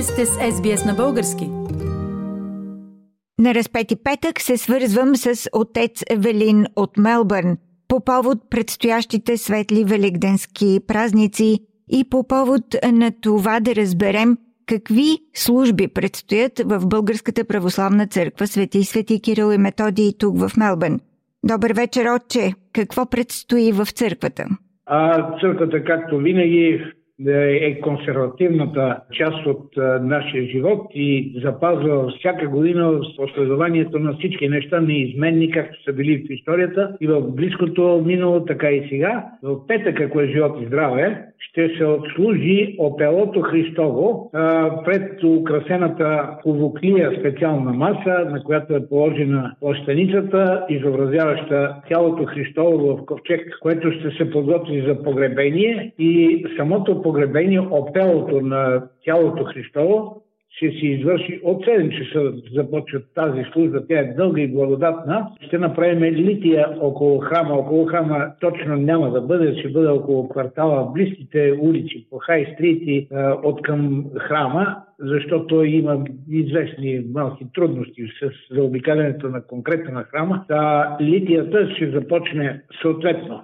Вие сте с SBS на български. На разпети петък се свързвам с отец Евелин от Мелбърн по повод предстоящите светли великденски празници и по повод на това да разберем какви служби предстоят в Българската православна църква Свети Свети Кирил и Методий тук в Мелбърн. Добър вечер, отче! Какво предстои в църквата? А църквата, както винаги, е консервативната част от нашия живот и запазва всяка година последованието на всички неща неизменни, както са били в историята и в близкото минало, така и сега. В петък, ако е живот и здраве, ще се отслужи опелото Христово а, пред украсената повоклия специална маса, на която е положена плащаницата, изобразяваща тялото Христово в ковчег, което ще се подготви за погребение. И самото погребение, опелото на тялото Христово, ще се извърши от 7 часа започва тази служба. Тя е дълга и благодатна. Ще направим лития около храма. Около храма точно няма да бъде, ще бъде около квартала, близките улици, по хай стрити от към храма защото има известни малки трудности с заобикалянето на конкретна храма. Та, литията ще започне съответно,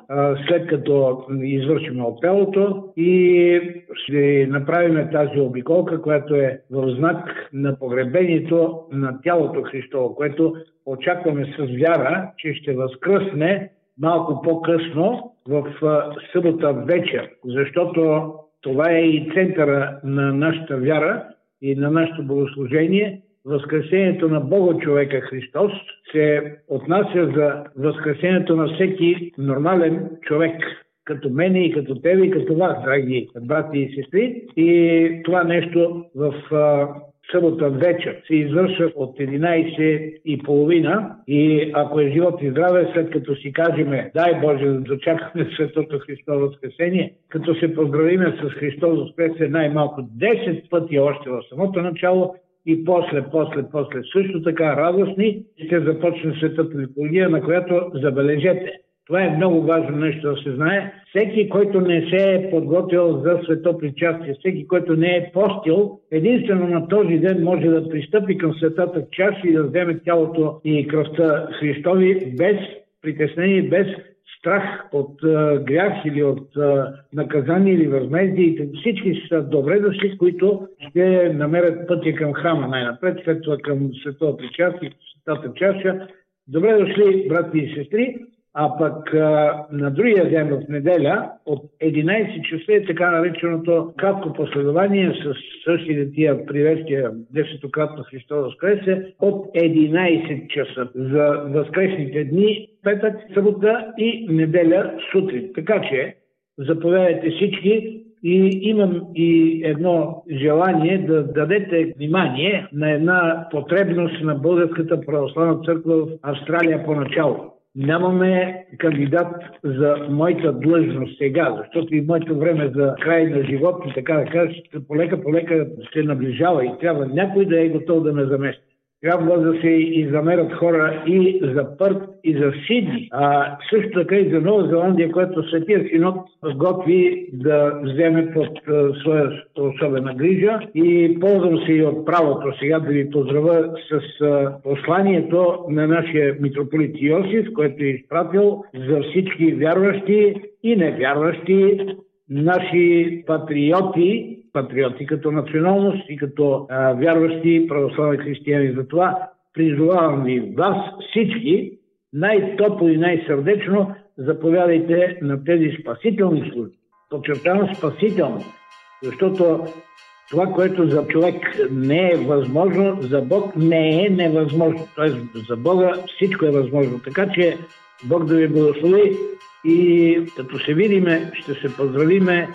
след като извършим опелото и ще направим тази обиколка, която е в знак на погребението на тялото Христово, което очакваме с вяра, че ще възкръсне малко по-късно в събота вечер, защото това е и центъра на нашата вяра, и на нашето богослужение, Възкресението на Бога човека Христос се отнася за Възкресението на всеки нормален човек, като мене и като тебе и като вас, драги брати и сестри. И това нещо в събота вечер се извършва от 11 и половина и ако е живот и здраве, след като си кажеме, дай Боже да дочакаме Светото Христово Воскресение, като се поздравиме с Христос Воскресе най-малко 10 пъти още в самото начало, и после, после, после също така радостни, ще започне светата литургия, на която забележете – това е много важно нещо да се знае. Всеки, който не се е подготвил за свето причастие, всеки, който не е постил, единствено на този ден може да пристъпи към светата чаша и да вземе тялото и кръвта Христови без притеснение, без страх от а, грях или от а, наказание или възмездие. Всички са добре дошли, които ще намерят пътя към храма най-напред, след това към светото причастие, светата чаша. Добре дошли, брати и сестри. А пък а, на другия ден в неделя от 11 часа е така нареченото кратко последование с същите тия приветствия десетократно Христово Воскресе от 11 часа за възкресните дни, петък, събота и неделя сутрин. Така че заповядайте всички и имам и едно желание да дадете внимание на една потребност на Българската православна църква в Австралия поначало нямаме кандидат за моята длъжност сега, защото и моето време за край на живот и така да кажа, полека-полека се наближава и трябва някой да е готов да ме замести трябва да се изамерят хора и за Пърт, и за Сидни, а също така и за Нова Зеландия, която Светия Синод готви да вземе под своя особена грижа. И ползвам се и от правото сега да ви поздравя с посланието на нашия митрополит Йосиф, който е изпратил за всички вярващи и невярващи наши патриоти, патриоти като националност и като а, вярващи православни християни. Затова призовавам ви вас всички най-топло и най-сърдечно заповядайте на тези спасителни служби. Подчертавам спасителни, защото това, което за човек не е възможно, за Бог не е невъзможно. Тоест за Бога всичко е възможно. Така че Бог да ви благослови и като се видиме, ще се поздравиме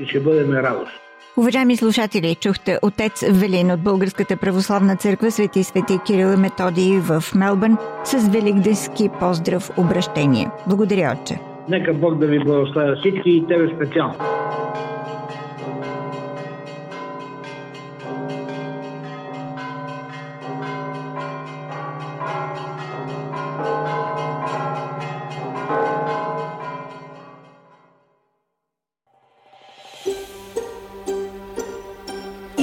и ще бъдем радостни. Уважаеми слушатели, чухте отец Велин от Българската православна църква Свети Свети Кирил и Методий в Мелбърн с великденски поздрав обращение. Благодаря, отче. Нека Бог да ви благославя всички и тебе специално.